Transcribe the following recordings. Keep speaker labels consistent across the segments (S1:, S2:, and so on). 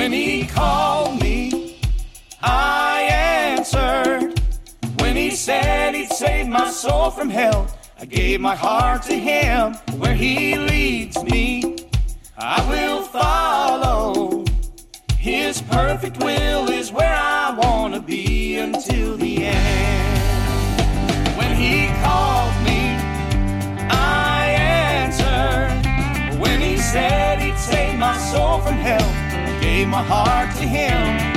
S1: When he called me, I answered. When he said he'd save my soul from hell, I gave my heart to him. Where he leads me, I will follow. His perfect will is where I want to be until the end. When he called me, I answered. When he said he'd save my soul from hell, gave my heart to him.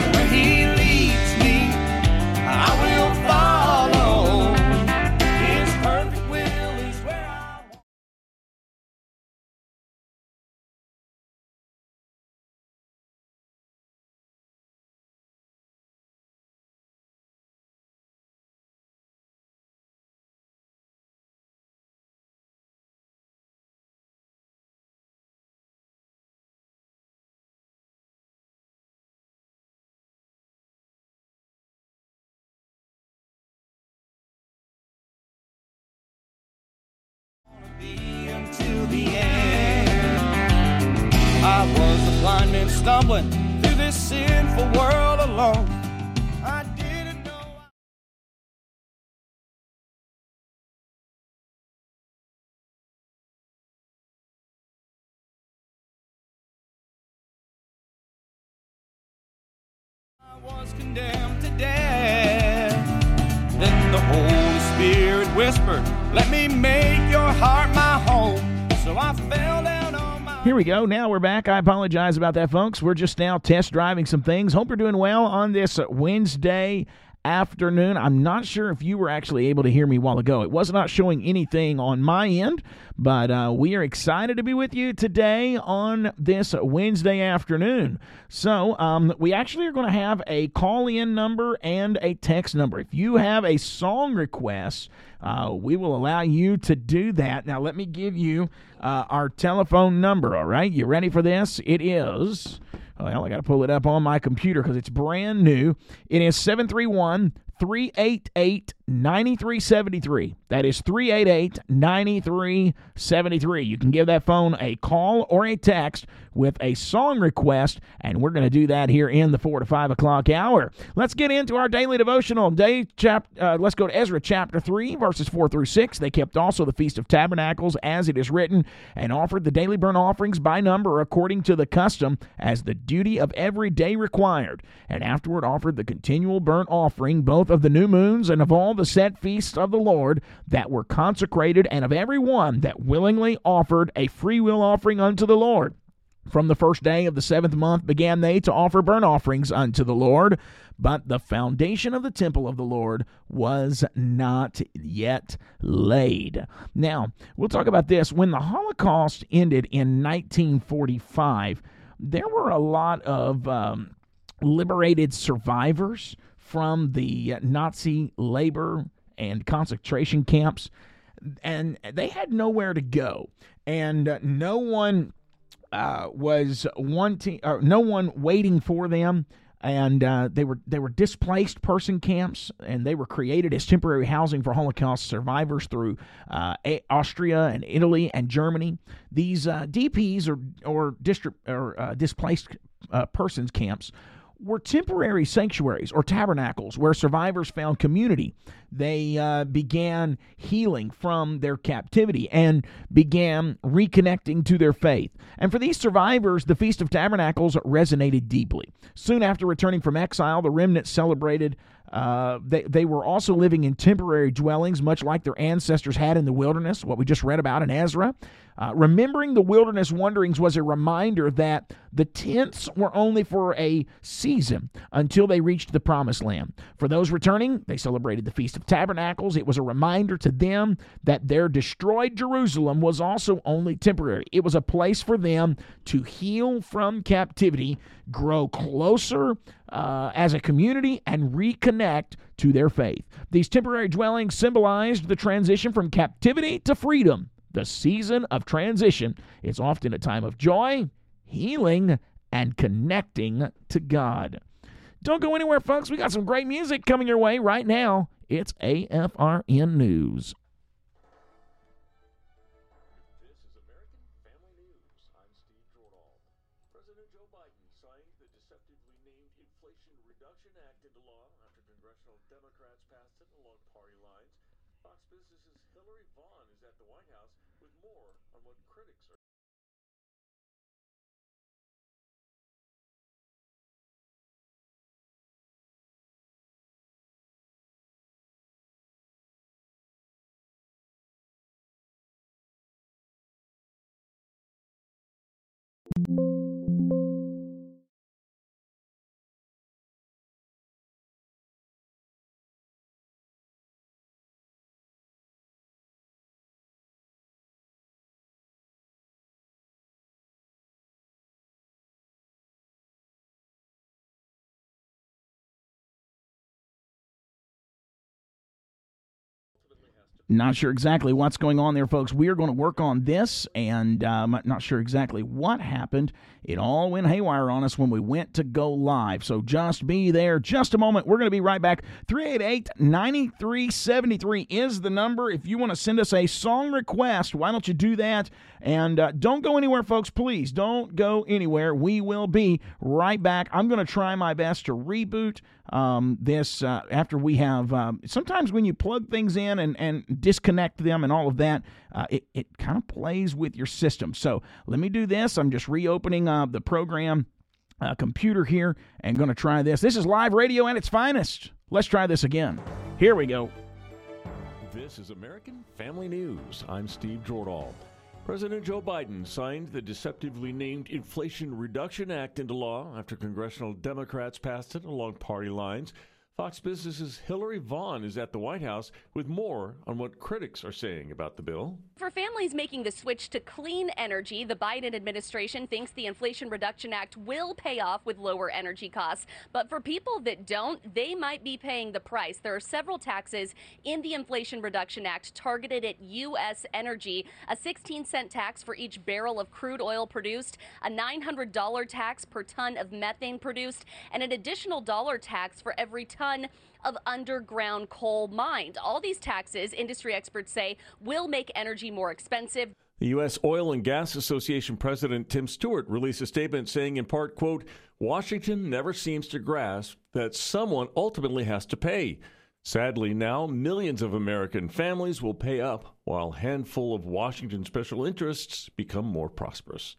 S2: Here we go. Now we're back. I apologize about that, folks. We're just now test driving some things. Hope you're doing well on this Wednesday afternoon. I'm not sure if you were actually able to hear me while ago. It was not showing anything on my end, but uh, we are excited to be with you today on this Wednesday afternoon. So, um, we actually are going to have a call in number and a text number. If you have a song request, uh, we will allow you to do that. Now, let me give you uh, our telephone number, all right? You ready for this? It is, Oh, well, I got to pull it up on my computer because it's brand new. It is 731 388 9373. That is 388 9373. You can give that phone a call or a text with a song request, and we're going to do that here in the 4 to 5 o'clock hour. Let's get into our daily devotional. Day chap- uh, let's go to Ezra chapter 3, verses 4 through 6. They kept also the Feast of Tabernacles as it is written, and offered the daily burnt offerings by number according to the custom, as the duty of every day required, and afterward offered the continual burnt offering, both of the new moons and of all the set feasts of the Lord that were consecrated, and of every one that willingly offered a free will offering unto the Lord. From the first day of the seventh month began they to offer burnt offerings unto the Lord, but the foundation of the temple of the Lord was not yet laid. Now, we'll talk about this. When the Holocaust ended in 1945, there were a lot of um, liberated survivors from the Nazi labor and concentration camps, and they had nowhere to go, and uh, no one uh, was wanting, or no one waiting for them. And uh, they were they were displaced person camps, and they were created as temporary housing for Holocaust survivors through uh, Austria and Italy and Germany. These uh, DPs or or district or uh, displaced uh, persons camps were temporary sanctuaries or tabernacles where survivors found community. They uh, began healing from their captivity and began reconnecting to their faith. And for these survivors, the Feast of Tabernacles resonated deeply. Soon after returning from exile, the remnant celebrated. Uh, they, they were also living in temporary dwellings, much like their ancestors had in the wilderness, what we just read about in Ezra. Uh, remembering the wilderness wanderings was a reminder that the tents were only for a season until they reached the promised land. For those returning, they celebrated the Feast of Tabernacles. It was a reminder to them that their destroyed Jerusalem was also only temporary. It was a place for them to heal from captivity, grow closer uh, as a community, and reconnect to their faith. These temporary dwellings symbolized the transition from captivity to freedom. The season of transition is often a time of joy, healing, and connecting to God. Don't go anywhere, folks. We got some great music coming your way right now. It's AFRN News. Not sure exactly what's going on there, folks. We are going to work on this, and um, not sure exactly what happened. It all went haywire on us when we went to go live. So just be there. Just a moment. We're going to be right back. 388 9373 is the number. If you want to send us a song request, why don't you do that? And uh, don't go anywhere, folks. Please don't go anywhere. We will be right back. I'm going to try my best to reboot um, this uh, after we have. Um, sometimes when you plug things in and, and disconnect them and all of that, uh, it, it kind of plays with your system. So let me do this. I'm just reopening the program uh, computer here and going to try this. This is live radio at its finest. Let's try this again. Here we go.
S3: This is American Family News. I'm Steve Jordahl. President Joe Biden signed the deceptively named Inflation Reduction Act into law after congressional Democrats passed it along party lines. Fox Business's Hillary Vaughn is at the White House with more on what critics are saying about the bill.
S4: For families making the switch to clean energy, the Biden administration thinks the Inflation Reduction Act will pay off with lower energy costs. But for people that don't, they might be paying the price. There are several taxes in the Inflation Reduction Act targeted at U.S. energy a 16 cent tax for each barrel of crude oil produced, a $900 tax per ton of methane produced, and an additional dollar tax for every ton ton of underground coal mined. All these taxes, industry experts say, will make energy more expensive.
S3: The U.S. Oil and Gas Association President Tim Stewart released a statement saying, in part, quote, Washington never seems to grasp that someone ultimately has to pay. Sadly, now millions of American families will pay up while a handful of Washington special interests become more prosperous.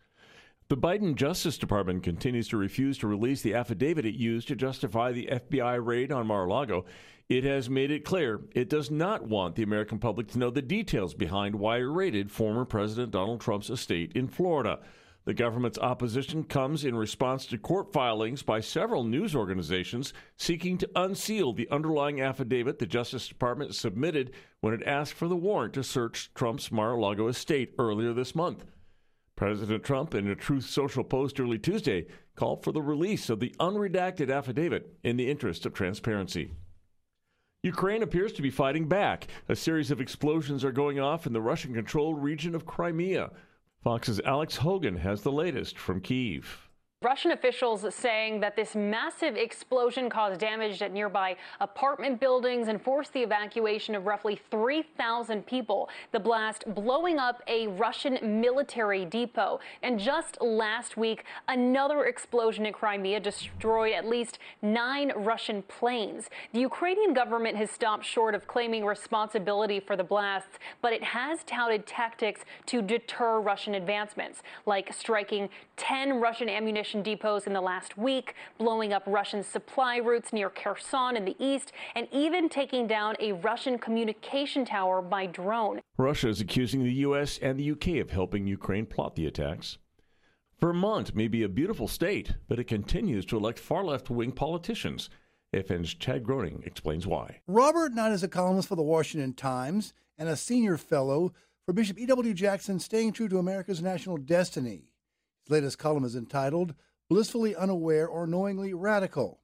S3: The Biden Justice Department continues to refuse to release the affidavit it used to justify the FBI raid on Mar a Lago. It has made it clear it does not want the American public to know the details behind why it raided former President Donald Trump's estate in Florida. The government's opposition comes in response to court filings by several news organizations seeking to unseal the underlying affidavit the Justice Department submitted when it asked for the warrant to search Trump's Mar a Lago estate earlier this month. President Trump, in a Truth Social post early Tuesday, called for the release of the unredacted affidavit in the interest of transparency. Ukraine appears to be fighting back. A series of explosions are going off in the Russian controlled region of Crimea. Fox's Alex Hogan has the latest from Kiev.
S5: Russian officials saying that this massive explosion caused damage at nearby apartment buildings and forced the evacuation of roughly 3,000 people. The blast blowing up a Russian military depot. And just last week, another explosion in Crimea destroyed at least nine Russian planes. The Ukrainian government has stopped short of claiming responsibility for the blasts, but it has touted tactics to deter Russian advancements, like striking 10 Russian ammunition ammunition depots in the last week, blowing up Russian supply routes near Kherson in the east, and even taking down a Russian communication tower by drone.
S3: Russia is accusing the U.S. and the U.K. of helping Ukraine plot the attacks. Vermont may be a beautiful state, but it continues to elect far left wing politicians. AFN's Chad Groening explains why.
S6: Robert Knight is a columnist for the Washington Times and a senior fellow for Bishop E.W. Jackson Staying True to America's National Destiny. His latest column is entitled Blissfully Unaware or Knowingly Radical.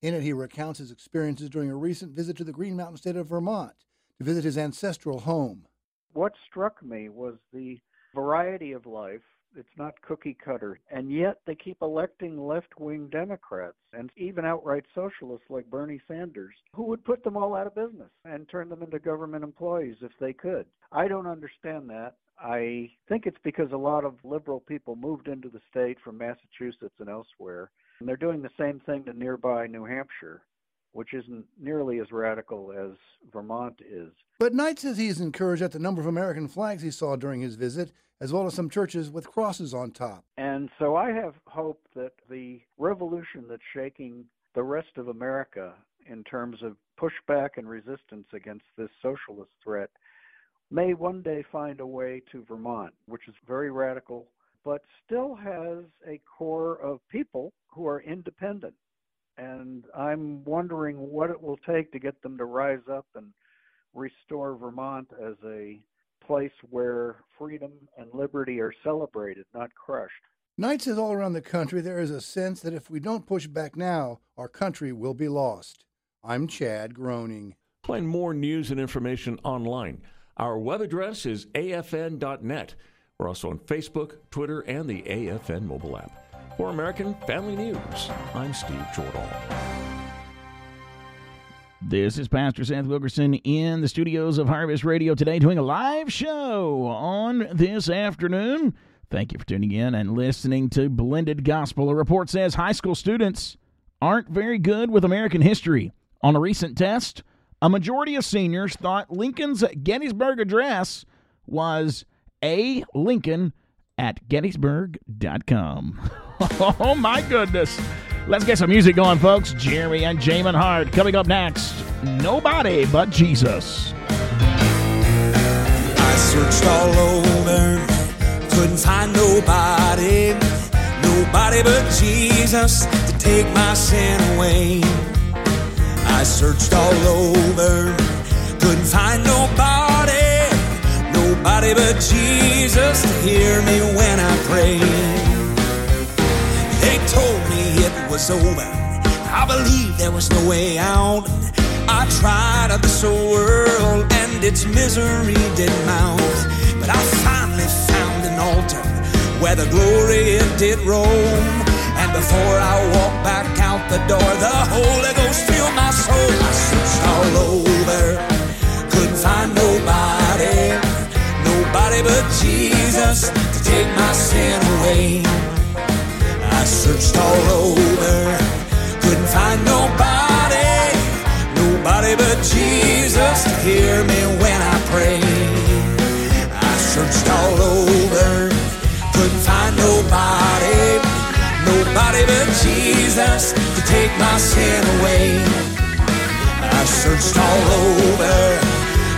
S6: In it, he recounts his experiences during a recent visit to the Green Mountain state of Vermont to visit his ancestral home.
S7: What struck me was the variety of life. It's not cookie cutter. And yet they keep electing left wing Democrats and even outright socialists like Bernie Sanders, who would put them all out of business and turn them into government employees if they could. I don't understand that. I think it's because a lot of liberal people moved into the state from Massachusetts and elsewhere, and they're doing the same thing to nearby New Hampshire, which isn't nearly as radical as Vermont is.
S6: But Knight says he's encouraged at the number of American flags he saw during his visit, as well as some churches with crosses on top.
S7: And so I have hope that the revolution that's shaking the rest of America in terms of pushback and resistance against this socialist threat may one day find a way to Vermont, which is very radical, but still has a core of people who are independent. And I'm wondering what it will take to get them to rise up and restore Vermont as a place where freedom and liberty are celebrated, not crushed.
S6: Knight says all around the country there is a sense that if we don't push back now, our country will be lost. I'm Chad Groening.
S3: Find more news and information online. Our web address is afn.net. We're also on Facebook, Twitter, and the AFN mobile app. For American Family News, I'm Steve Jordahl.
S2: This is Pastor Seth Wilkerson in the studios of Harvest Radio today, doing a live show on this afternoon. Thank you for tuning in and listening to Blended Gospel. A report says high school students aren't very good with American history. On a recent test, a majority of seniors thought Lincoln's Gettysburg Address was a Lincoln at Gettysburg.com. oh my goodness. Let's get some music going, folks. Jeremy and Jamin Hart coming up next. Nobody but Jesus.
S8: I searched all over, couldn't find nobody, nobody but Jesus to take my sin away. I searched all over, couldn't find nobody, nobody but Jesus to hear me when I pray. They told me it was over. I believed there was no way out. I tried out this world and its misery did mount. But I finally found an altar where the glory it did roam. And before I walked back out the door, the Holy Ghost I searched all over, couldn't find nobody, nobody but Jesus to take my sin away. I searched all over, couldn't find nobody, nobody but Jesus to hear me when I pray. I searched all over, couldn't find nobody, nobody but Jesus to take my sin away. I searched all over,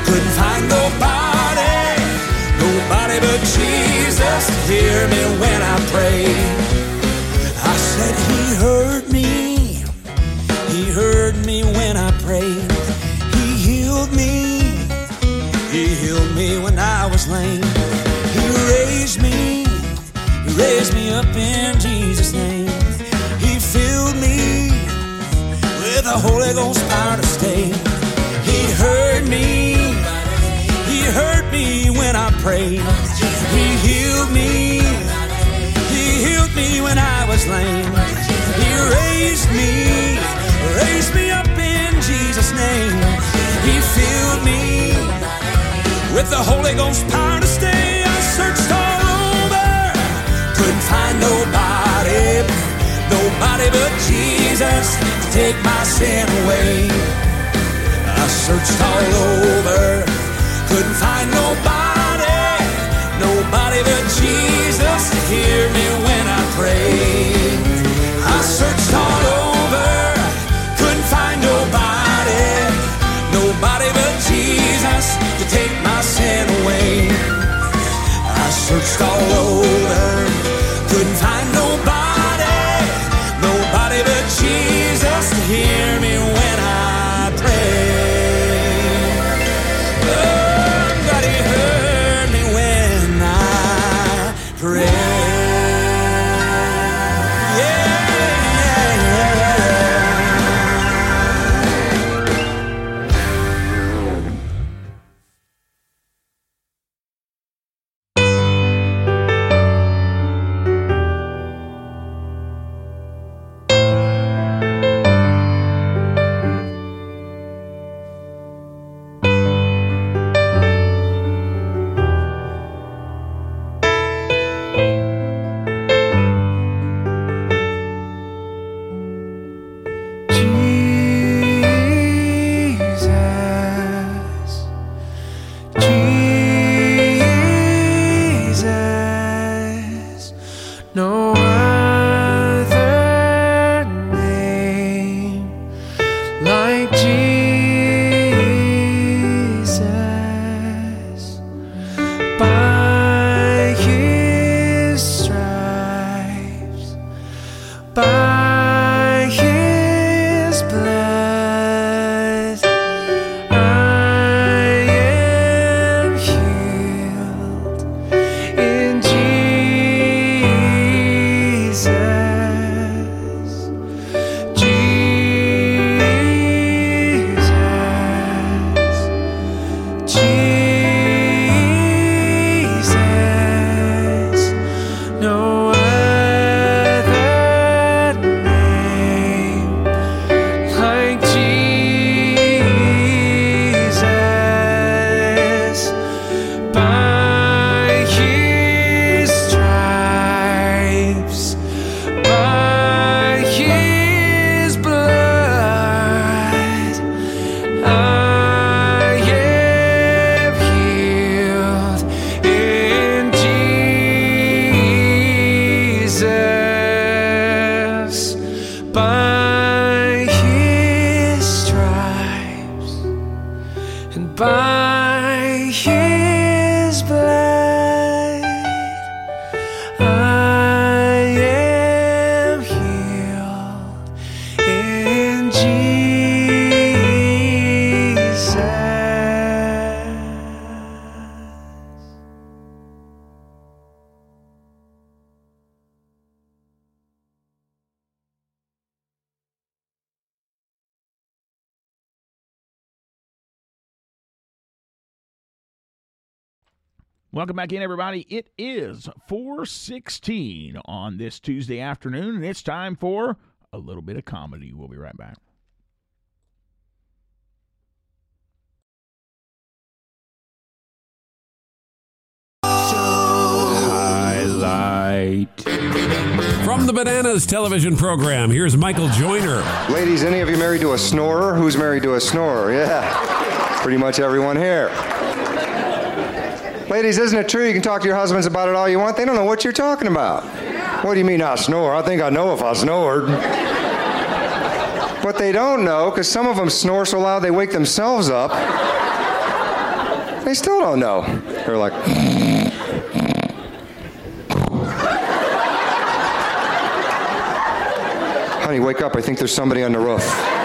S8: couldn't find nobody, nobody but Jesus to hear me when I pray. I said he heard me. He heard me when I prayed. He healed me. He healed me when I was lame. He raised me. Raised me up in Jesus' name. He filled me with the Holy Ghost power to stay. He heard me. He heard me when I prayed. He healed me. He healed me when I was lame. He raised me, raised me up in Jesus' name. He filled me with the Holy Ghost power to stay. I searched all find nobody, nobody but Jesus to take my sin away. I searched all over, couldn't find nobody, nobody but Jesus to hear me when I pray. I searched all over,
S2: Welcome back in, everybody. It is 416 on this Tuesday afternoon, and it's time for a little bit of comedy. We'll be right back.
S9: Highlight.
S10: From the Bananas television program, here's Michael Joyner.
S11: Ladies, any of you married to a snorer? Who's married to a snorer? Yeah. Pretty much everyone here. Ladies, isn't it true you can talk to your husbands about it all you want? They don't know what you're talking about. What do you mean I snore? I think I know if I snored. but they don't know, because some of them snore so loud they wake themselves up, they still don't know. They're like, honey, wake up. I think there's somebody on the roof.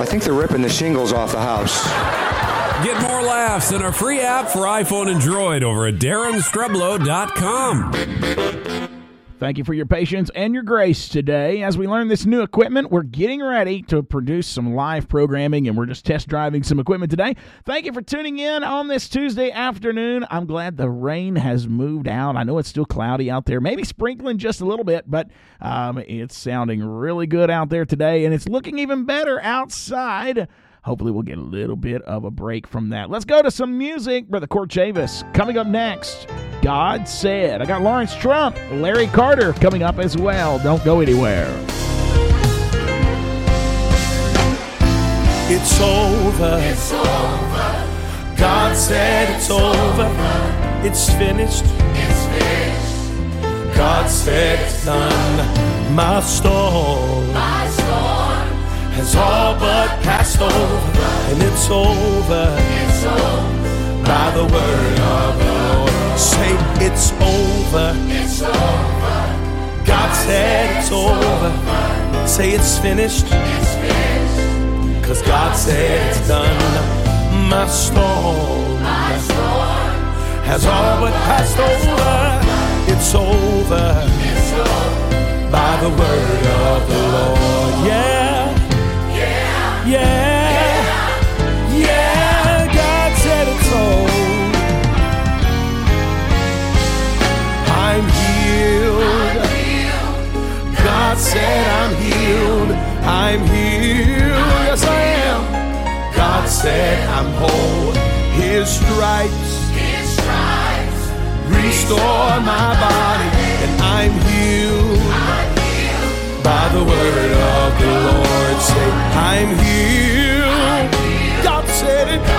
S11: I think they're ripping the shingles off the house.
S10: Get more laughs in our free app for iPhone and Droid over at darrenstrublo.com.
S2: Thank you for your patience and your grace today. As we learn this new equipment, we're getting ready to produce some live programming and we're just test driving some equipment today. Thank you for tuning in on this Tuesday afternoon. I'm glad the rain has moved out. I know it's still cloudy out there, maybe sprinkling just a little bit, but um, it's sounding really good out there today and it's looking even better outside. Hopefully, we'll get a little bit of a break from that. Let's go to some music. Brother Court Chavis coming up next. God said. I got Lawrence Trump, Larry Carter coming up as well. Don't go anywhere.
S12: It's over. It's over. God said it's over. It's finished. It's finished. God said it's done. My storm. My storm has all but passed over, and it's over. It's over. By the word of the Lord. Say it's over. It's over. God said it's over. Say it's finished. It's finished. Cause God said it's done. My storm, My storm has all but passed over. It's over. It's over. By the word of the Lord. Yeah. Yeah. Yeah, God said I'm healed. I'm healed. Yes, I am. God said I'm whole. His stripes, His stripes restore my body, and I'm healed by the word of the Lord. Say, I'm healed. God said it.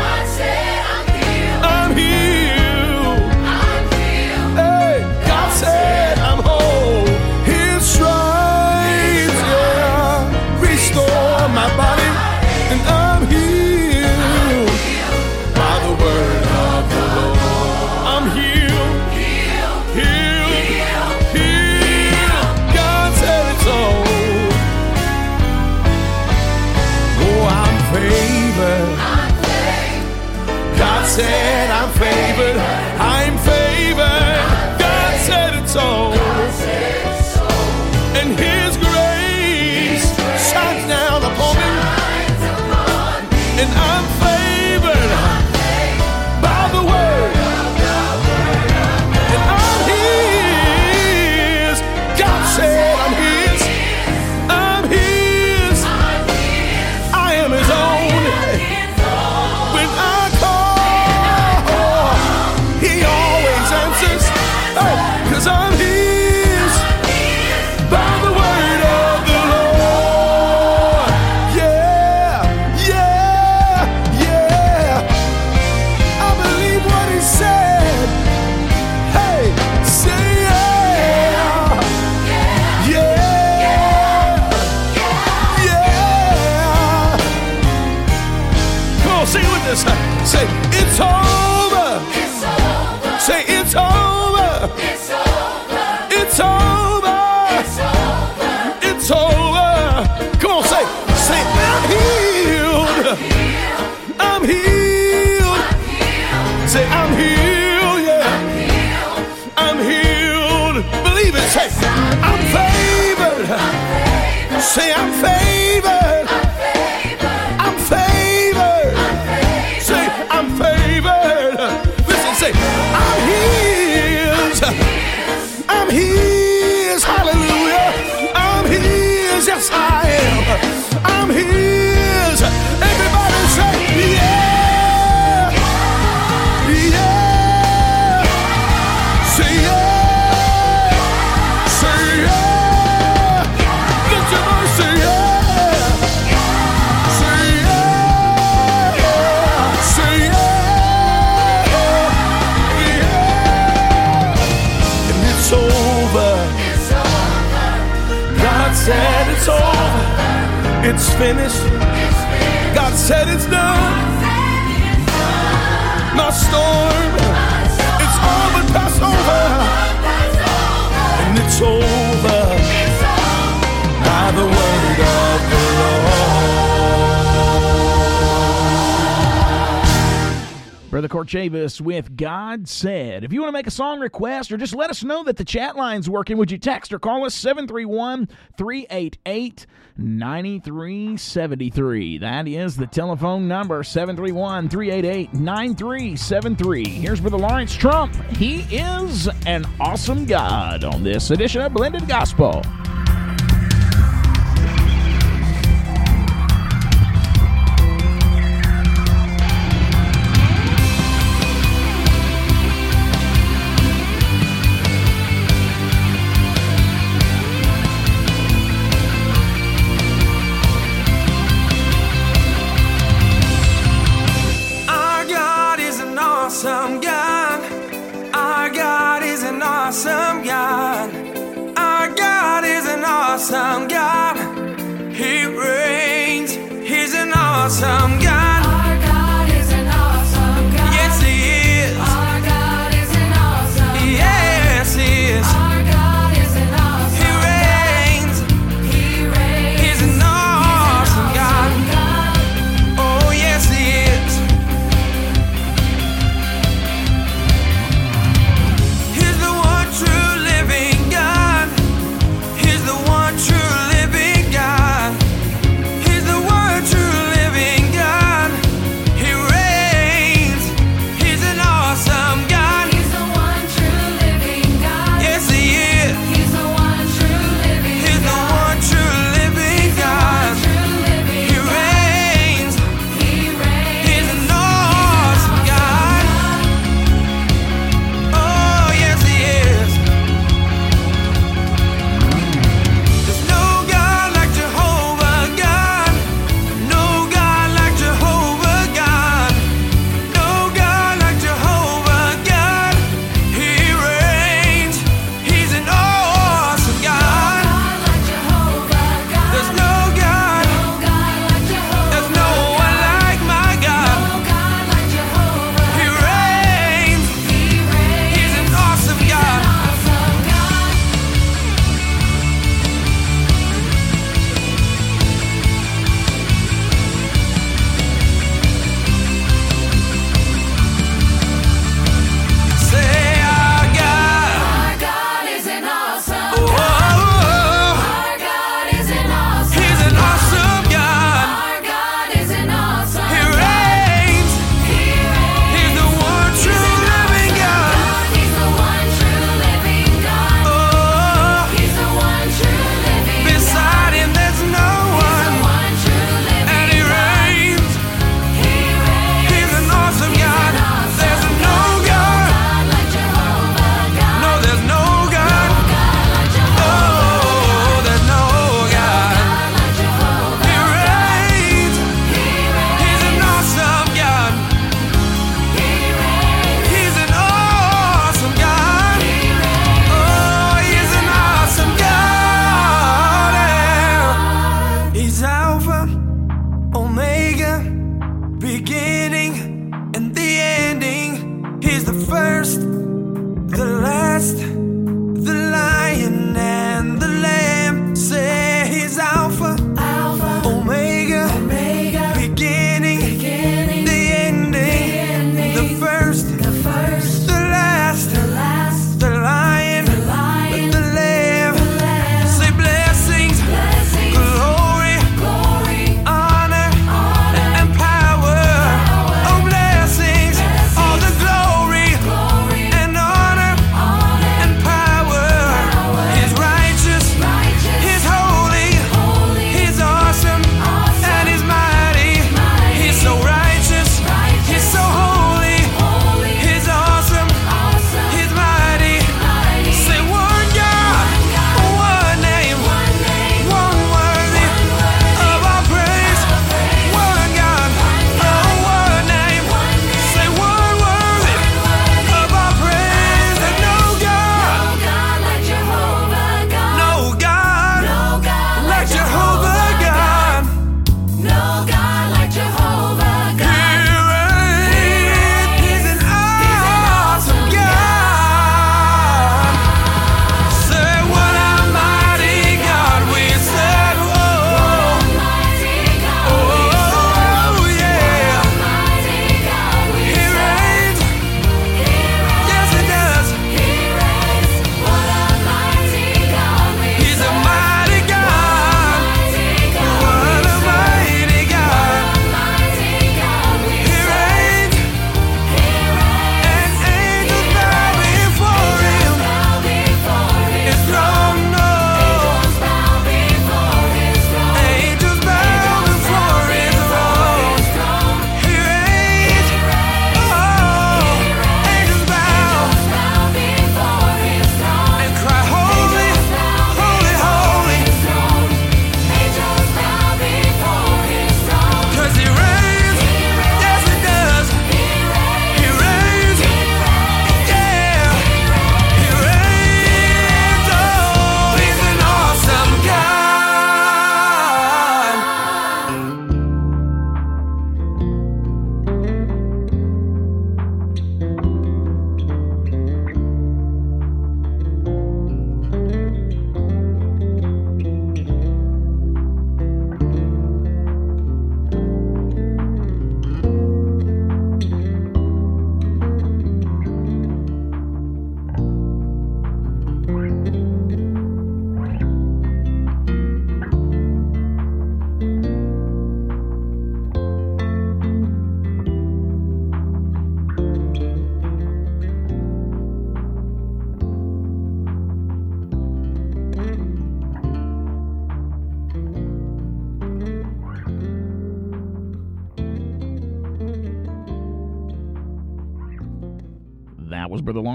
S2: With God Said. If you want to make a song request or just let us know that the chat line's working, would you text or call us 731 388 9373? That is the telephone number 731 388 9373. Here's Brother Lawrence Trump. He is an awesome God on this edition of Blended Gospel.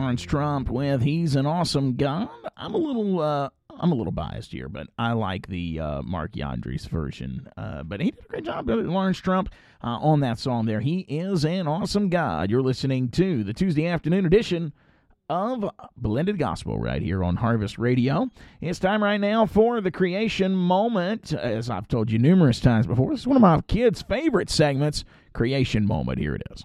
S2: Lawrence Trump with "He's an Awesome God." I'm a little, uh, I'm a little biased here, but I like the uh, Mark Yandres version. Uh, but he did a great job, Brother Lawrence Trump, uh, on that song. There, he is an awesome God. You're listening to the Tuesday afternoon edition of Blended Gospel right here on Harvest Radio. It's time right now for the creation moment. As I've told you numerous times before, this is one of my kids' favorite segments, Creation Moment. Here it is.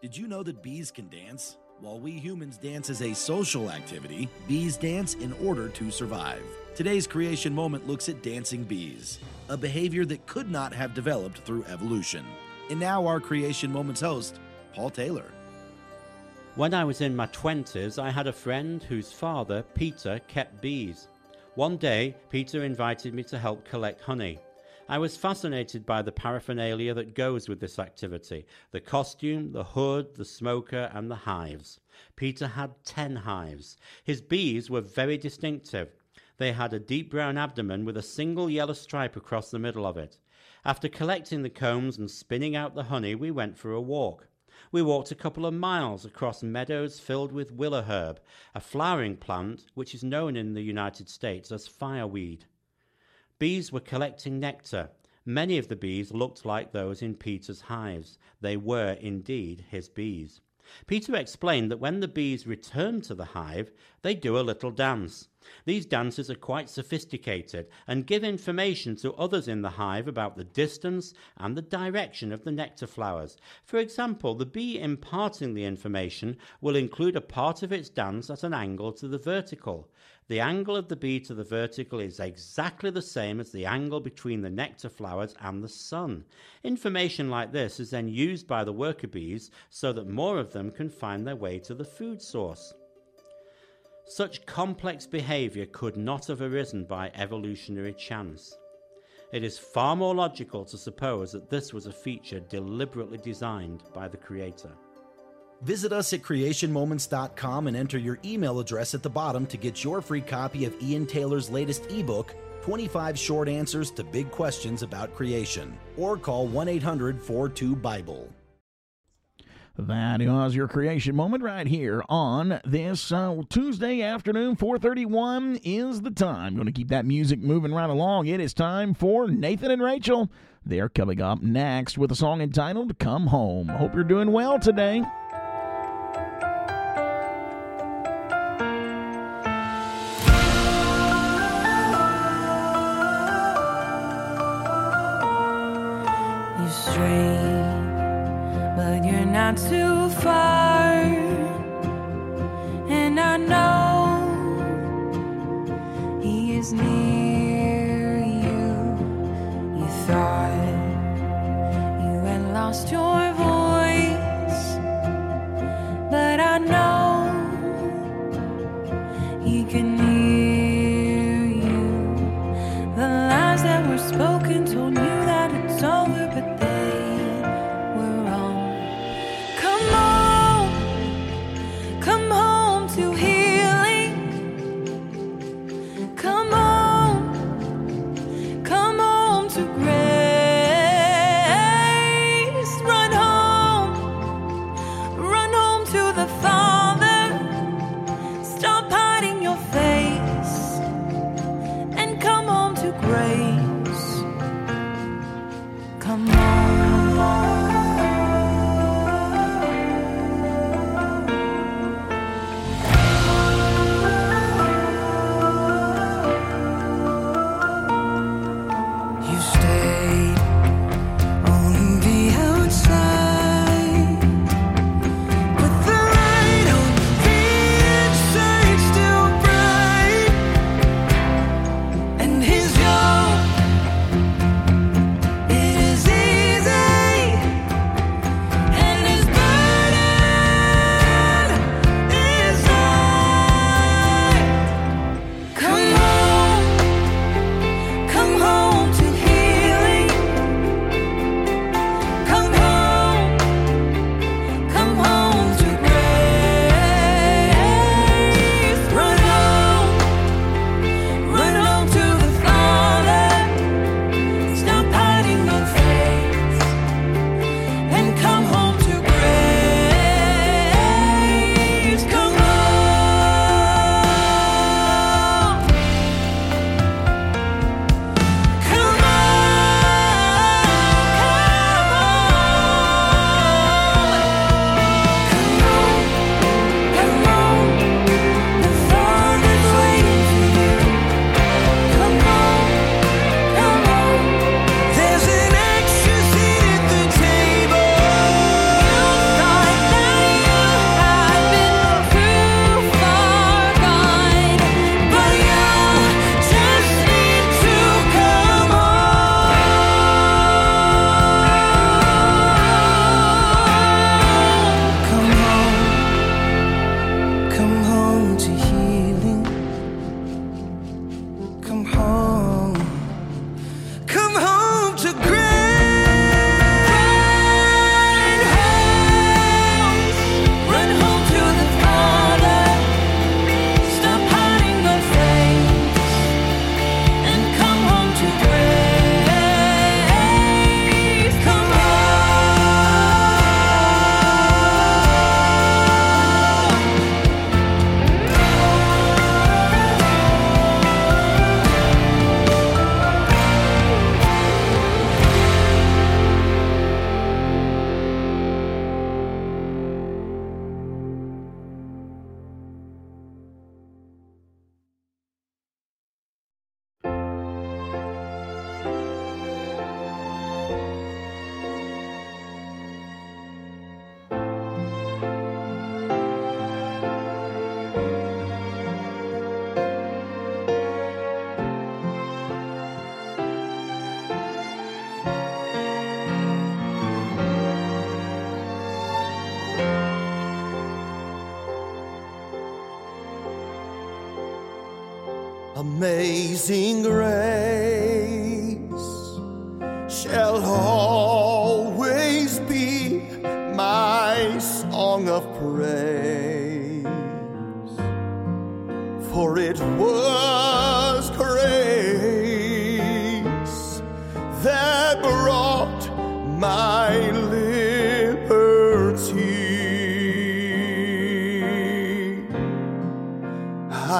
S13: Did you know that bees can dance? While we humans dance as a social activity, bees dance in order to survive. Today's creation moment looks at dancing bees, a behavior that could not have developed through evolution. And now, our creation moment's host, Paul Taylor.
S14: When I was in my 20s, I had a friend whose father, Peter, kept bees. One day, Peter invited me to help collect honey. I was fascinated by the paraphernalia that goes with this activity the costume, the hood, the smoker, and the hives. Peter had 10 hives. His bees were very distinctive. They had a deep brown abdomen with a single yellow stripe across the middle of it. After collecting the combs and spinning out the honey, we went for a walk. We walked a couple of miles across meadows filled with willow herb, a flowering plant which is known in the United States as fireweed. Bees were collecting nectar. Many of the bees looked like those in Peter's hives. They were indeed his bees. Peter explained that when the bees return to the hive, they do a little dance. These dances are quite sophisticated and give information to others in the hive about the distance and the direction of the nectar flowers. For example, the bee imparting the information will include a part of its dance at an angle to the vertical. The angle of the bee to the vertical is exactly the same as the angle between the nectar flowers and the sun. Information like this is then used by the worker bees so that more of them can find their way to the food source. Such complex behavior could not have arisen by evolutionary chance. It is far more logical to suppose that this was a feature deliberately designed by the Creator.
S13: Visit us at creationmoments.com and enter your email address at the bottom to get your free copy of Ian Taylor's latest ebook, 25 Short Answers to Big Questions About Creation, or call 1 800 42 Bible.
S2: That was your creation moment right here on this uh, Tuesday afternoon. 4:31 is the time. Going to keep that music moving right along. It is time for Nathan and Rachel. They're coming up next with a song entitled "Come Home." Hope you're doing well today.
S15: Not too far.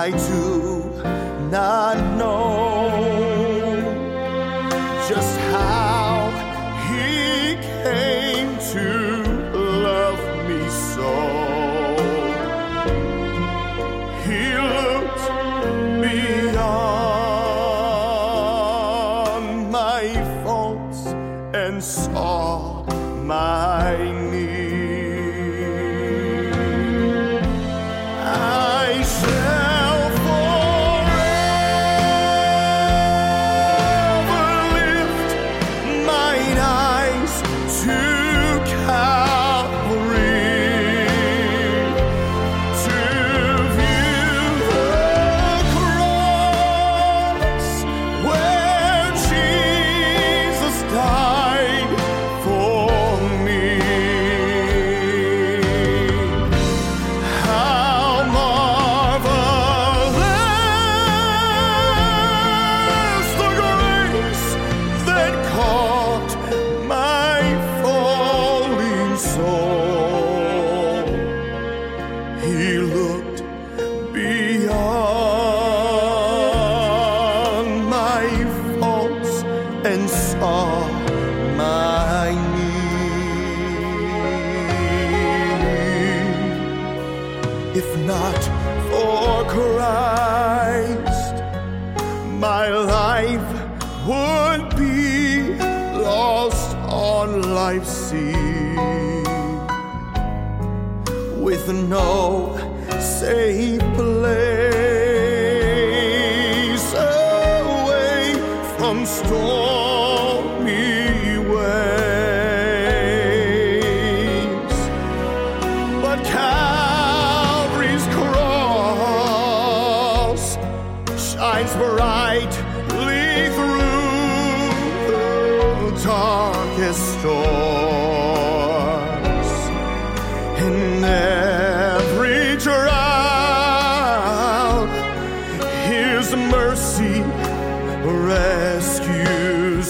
S15: I
S12: do not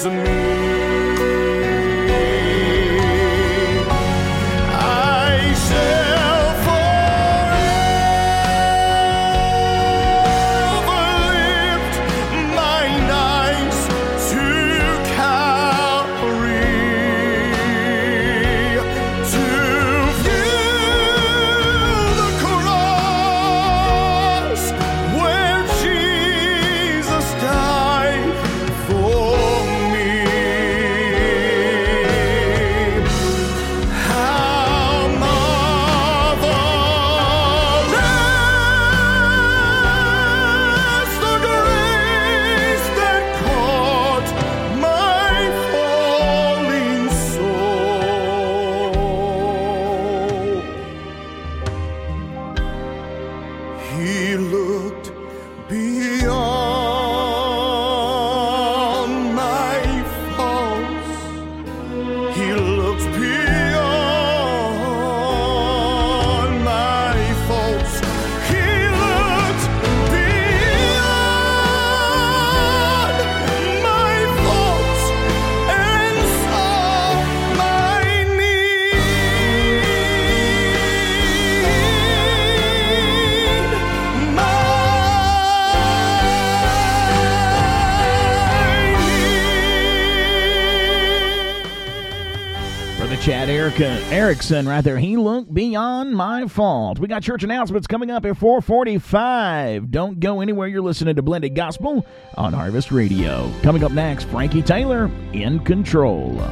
S12: rescues me.
S2: Erickson right there. He looked beyond my fault. We got church announcements coming up at 445. Don't go anywhere. You're listening to Blended Gospel on Harvest Radio. Coming up next, Frankie Taylor in control.
S16: The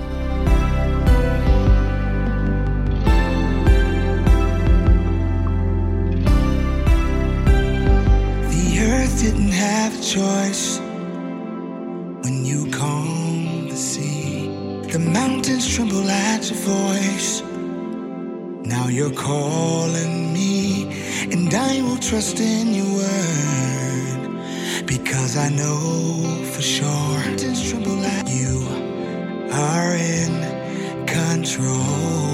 S16: earth didn't have a choice when you calmed the sea. The mountains tremble at your voice. You're calling me, and I will trust in your word because I know for sure. You are in control.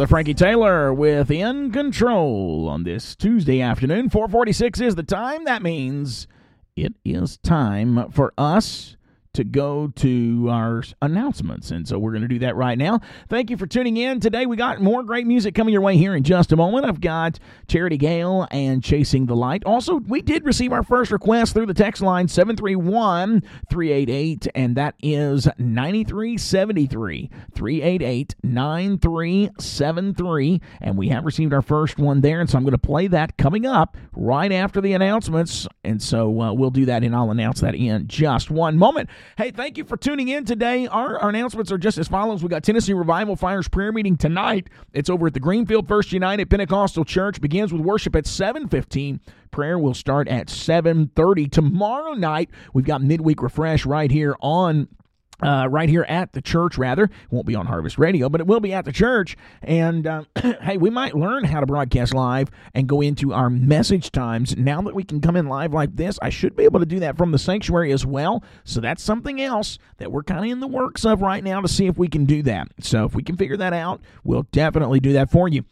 S2: Brother Frankie Taylor with In Control on this Tuesday afternoon. 446 is the time. That means it is time for us to go to our announcements. And so we're going to do that right now. Thank you for tuning in. Today we got more great music coming your way here in just a moment. I've got Charity Gayle and Chasing the Light. Also, we did receive our first request through the text line 731 388, and that is 9373 388 9373. And we have received our first one there. And so I'm going to play that coming up right after the announcements. And so uh, we'll do that, and I'll announce that in just one moment. Hey, thank you for tuning in today. Our, our announcements are just as follows. We got Tennessee Revival Fires prayer meeting tonight. It's over at the Greenfield First United Pentecostal Church. Begins with worship at 7:15. Prayer will start at 7:30 tomorrow night. We've got midweek refresh right here on uh, right here at the church, rather. Won't be on Harvest Radio, but it will be at the church. And uh, hey, we might learn how to broadcast live and go into our message times. Now that we can come in live like this, I should be able to do that from the sanctuary as well. So that's something else that we're kind of in the works of right now to see if we can do that. So if we can figure that out, we'll definitely do that for you.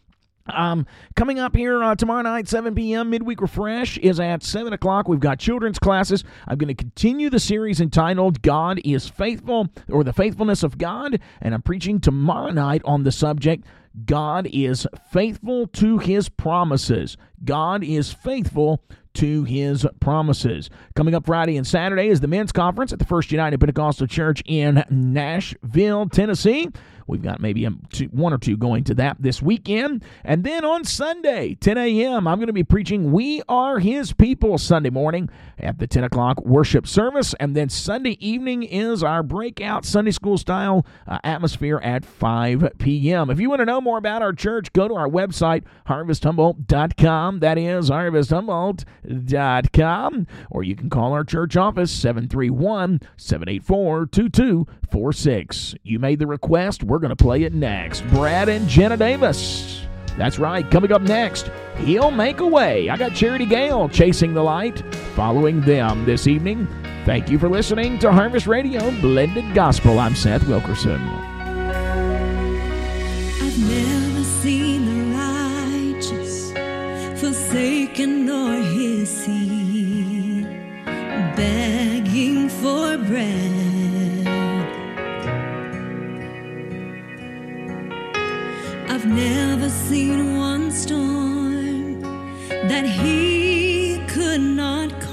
S2: Um, coming up here uh, tomorrow night, 7 p.m., Midweek Refresh is at 7 o'clock. We've got children's classes. I'm going to continue the series entitled God is Faithful or the Faithfulness of God. And I'm preaching tomorrow night on the subject God is faithful to his promises. God is faithful to his promises. Coming up Friday and Saturday is the men's conference at the First United Pentecostal Church in Nashville, Tennessee. We've got maybe two, one or two going to that this weekend. And then on Sunday, 10 a.m., I'm going to be preaching We Are His People Sunday morning at the 10 o'clock worship service. And then Sunday evening is our breakout Sunday school style uh, atmosphere at 5 p.m. If you want to know more about our church, go to our website, harvesthumboldt.com. That is harvesthumboldt.com. Or you can call our church office, 731 784 2246. You made the request. We're going to play it next. Brad and Jenna Davis. That's right. Coming up next, He'll Make a Way. I got Charity Gayle chasing the light, following them this evening. Thank you for listening to Harvest Radio Blended Gospel. I'm Seth Wilkerson.
S15: I've never seen the righteous forsaken nor his seed begging for bread. I've never seen one storm that he could not calm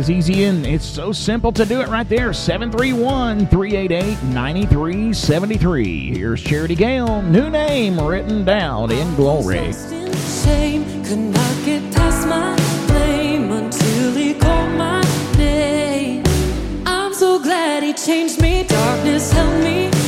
S15: is
S2: easy and it's so simple to do it right there. 731 388 9373. Here's Charity Gayle, new name written down in glory.
S15: i'm so glad he changed me, darkness held me.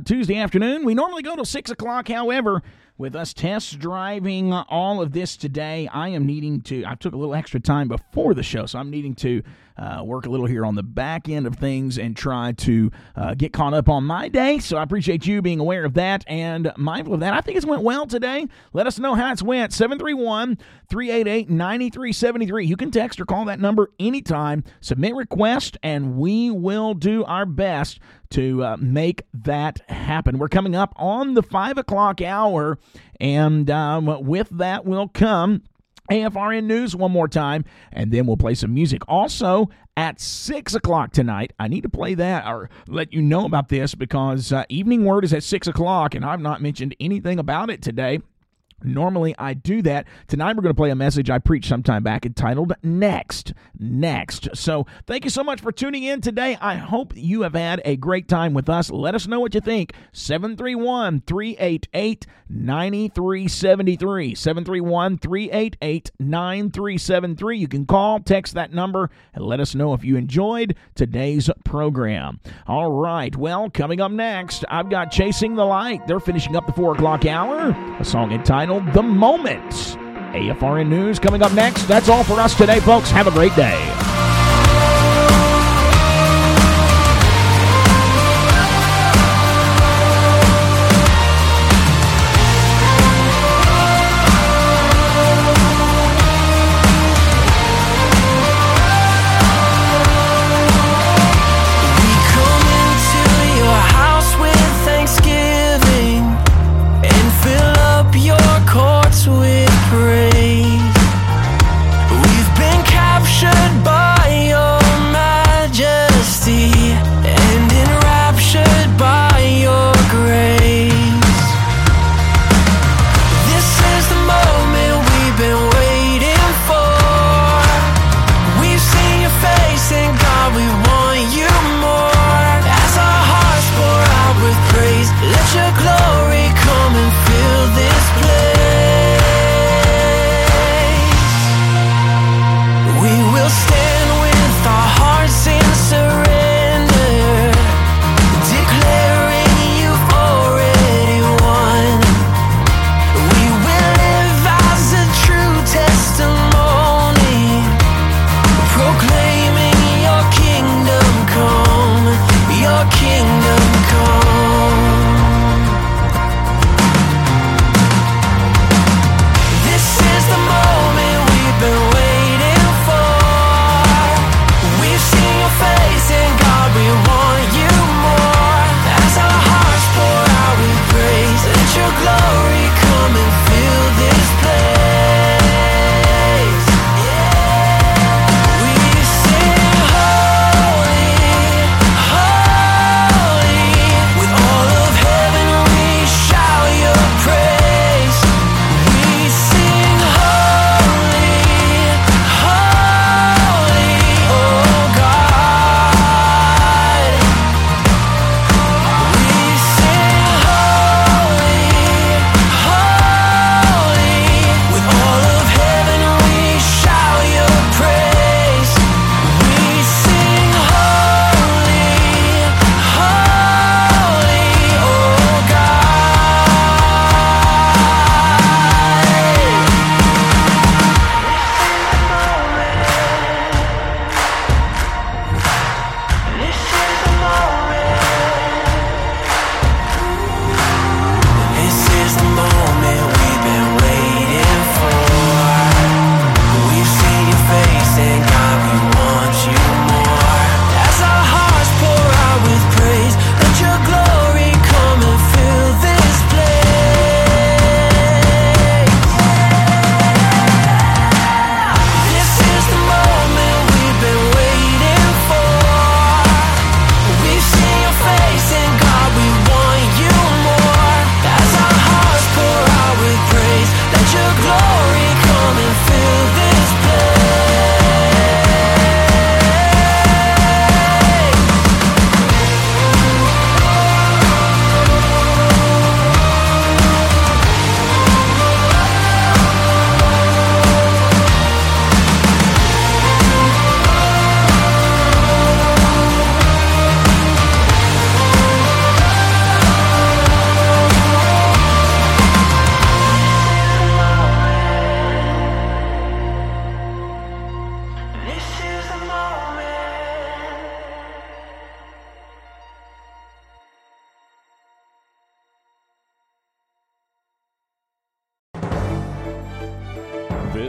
S2: Tuesday afternoon. We normally go to 6 o'clock, however, with us test driving all of this today. I am needing to, I took a little extra time before the show, so I'm needing to uh, work a little here on the back end of things and try to uh, get caught up on my day. So I appreciate you being aware of that and mindful of that. I think it's went well today. Let us know how it's went. 731 388 9373. You can text or call that number anytime. Submit request, and we will do our best to uh, make that happen. We're coming up on the five o'clock hour, and um, with that will come
S17: AFRN News one more time, and then we'll play some music. Also, at 6 o'clock tonight, I need to play that or let you know about this because uh, Evening Word is at 6 o'clock, and I've not mentioned anything about it today. Normally, I do that. Tonight, we're going to play a message I preached sometime back entitled Next. Next. So, thank you so much for tuning in today. I hope you have had a great time with us. Let us know what you think. 731 388 9373. 731 388 9373. You can call, text that number, and let us know if you enjoyed today's program. All right. Well, coming up next, I've got Chasing the Light. They're finishing up the 4 o'clock hour. A song entitled The Moment. AFRN News coming up next. That's all for us today, folks. Have a great day.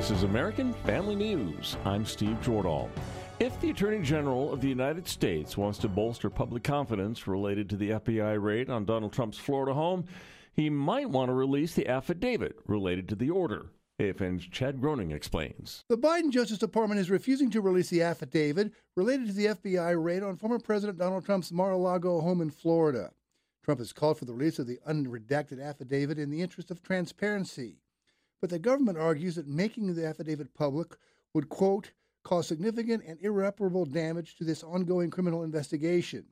S18: This is
S3: American Family News. I'm Steve Jordahl. If the Attorney General of the United States wants to bolster public confidence related to the FBI raid on Donald Trump's Florida home, he might want to release the affidavit related to the order. AFN's Chad Groening explains.
S6: The Biden Justice Department is refusing to release the affidavit related to the FBI raid on former President Donald Trump's Mar a Lago home in Florida. Trump has called for the release of the unredacted affidavit in the interest of transparency. But the government argues that making the affidavit public would, quote, cause significant and irreparable damage to this ongoing criminal investigation.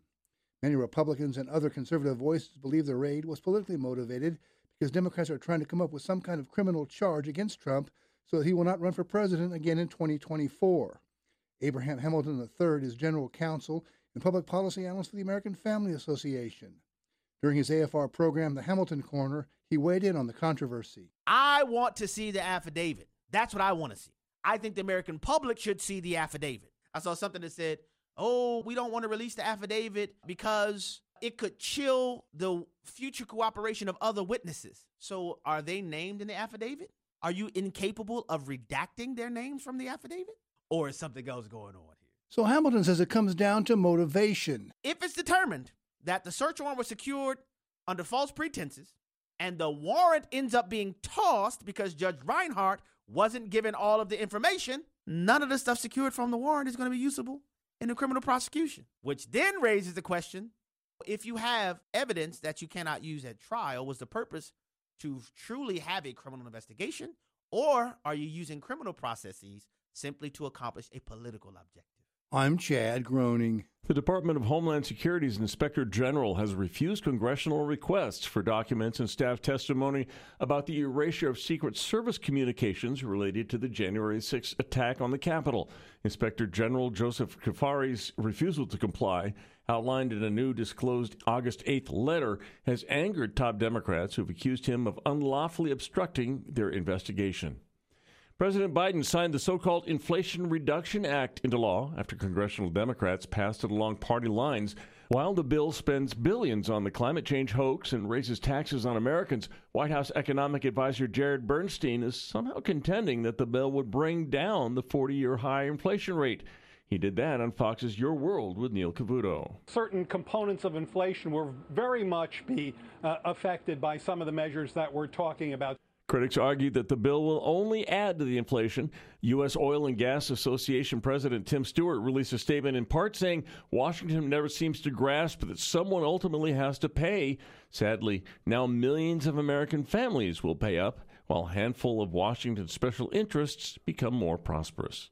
S6: Many Republicans and other conservative voices believe the raid was politically motivated because Democrats are trying to come up with some kind of criminal charge against Trump so that he will not run for president again in 2024. Abraham Hamilton III is general counsel and public policy analyst for the American Family Association. During his AFR program, The Hamilton Corner, he weighed in on the controversy.
S19: I want to see the affidavit. That's what I want to see. I think the American public should see the affidavit. I saw something that said, oh, we don't want to release the affidavit because it could chill the future cooperation of other witnesses. So are they named in the affidavit? Are you incapable of redacting their names from the affidavit? Or is something else going on here?
S6: So Hamilton says it comes down to motivation.
S19: If it's determined that the search warrant was secured under false pretenses and the warrant ends up being tossed because Judge Reinhart wasn't given all of the information, none of the stuff secured from the warrant is going to be usable in a criminal prosecution. Which then raises the question if you have evidence that you cannot use at trial, was the purpose to truly have a criminal investigation? Or are you using criminal processes simply to accomplish a political objective?
S6: I'm Chad Groening.
S3: The Department of Homeland Security's Inspector General has refused congressional requests for documents and staff testimony about the erasure of Secret Service communications related to the January 6 attack on the Capitol. Inspector General Joseph Cuffari's refusal to comply, outlined in a new disclosed August 8th letter, has angered top Democrats who've accused him of unlawfully obstructing their investigation. President Biden signed the so called Inflation Reduction Act into law after congressional Democrats passed it along party lines. While the bill spends billions on the climate change hoax and raises taxes on Americans, White House economic advisor Jared Bernstein is somehow contending that the bill would bring down the 40 year high inflation rate. He did that on Fox's Your World with Neil Cavuto.
S20: certain components of inflation will very much be uh, affected by some of the measures that we're talking about.
S3: Critics argue that the bill will only add to the inflation. U.S. Oil and Gas Association President Tim Stewart released a statement in part saying Washington never seems to grasp that someone ultimately has to pay. Sadly, now millions of American families will pay up, while a handful of Washington's special interests become more prosperous.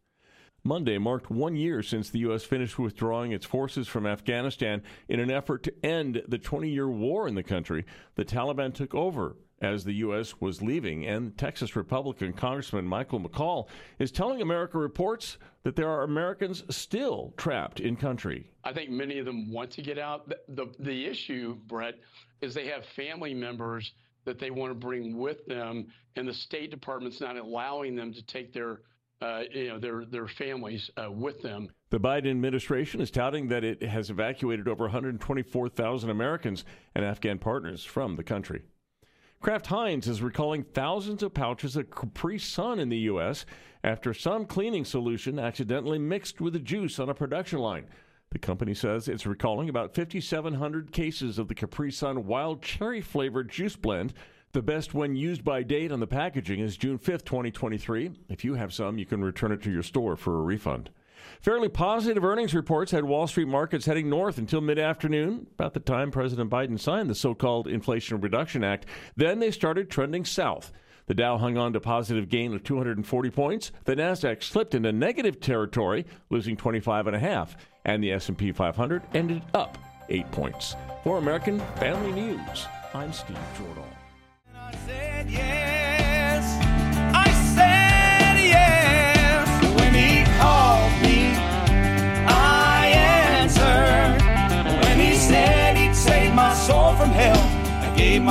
S3: Monday marked one year since the U.S. finished withdrawing its forces from Afghanistan in an effort to end the 20 year war in the country. The Taliban took over as the U.S. was leaving, and Texas Republican Congressman Michael McCaul is telling America Reports that there are Americans still trapped in country.
S21: I think many of them want to get out. The, the, the issue, Brett, is they have family members that they want to bring with them, and the State Department's not allowing them to take their uh, you know their their families uh, with them.
S3: The Biden administration is touting that it has evacuated over 124,000 Americans and Afghan partners from the country. Kraft Heinz is recalling thousands of pouches of Capri Sun in the U.S. after some cleaning solution accidentally mixed with the juice on a production line. The company says it's recalling about 5,700 cases of the Capri Sun wild cherry flavored juice blend. The best when used by date on the packaging is June 5th, 2023. If you have some, you can return it to your store for a refund. Fairly positive earnings reports had Wall Street markets heading north until mid afternoon, about the time President Biden signed the so called Inflation Reduction Act. Then they started trending south. The Dow hung on to positive gain of 240 points. The Nasdaq slipped into negative territory, losing 25 and a half, and the S&P 500 ended up 8 points. For American Family News, I'm Steve
S1: Jordahl.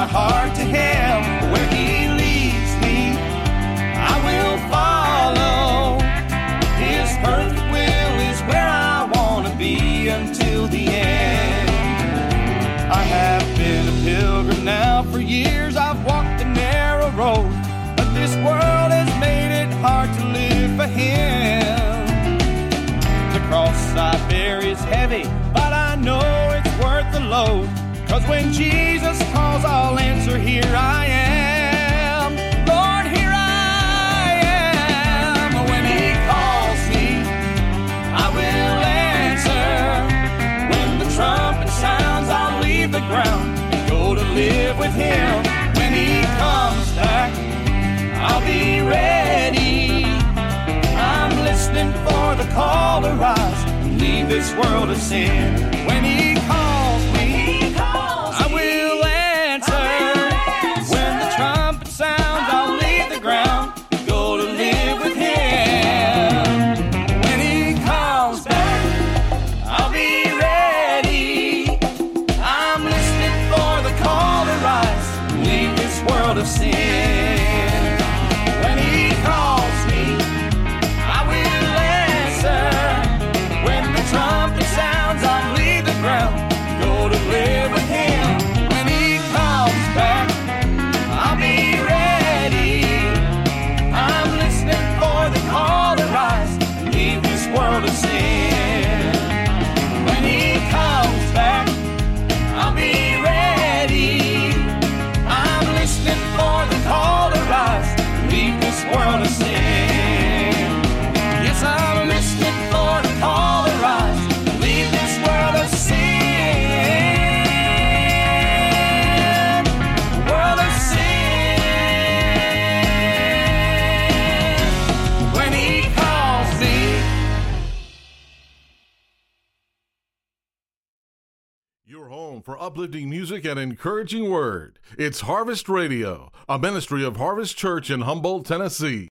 S1: My heart to him. When Jesus calls, I'll answer, Here I am. Lord, here I am. When He calls me, I will answer. When the trumpet sounds, I'll leave the ground and go to live with Him. When He comes back, I'll be ready. I'm listening for the call to rise and leave this world of sin. When He
S8: Your home for uplifting music and encouraging word. It's Harvest Radio, a ministry of Harvest Church in Humboldt, Tennessee.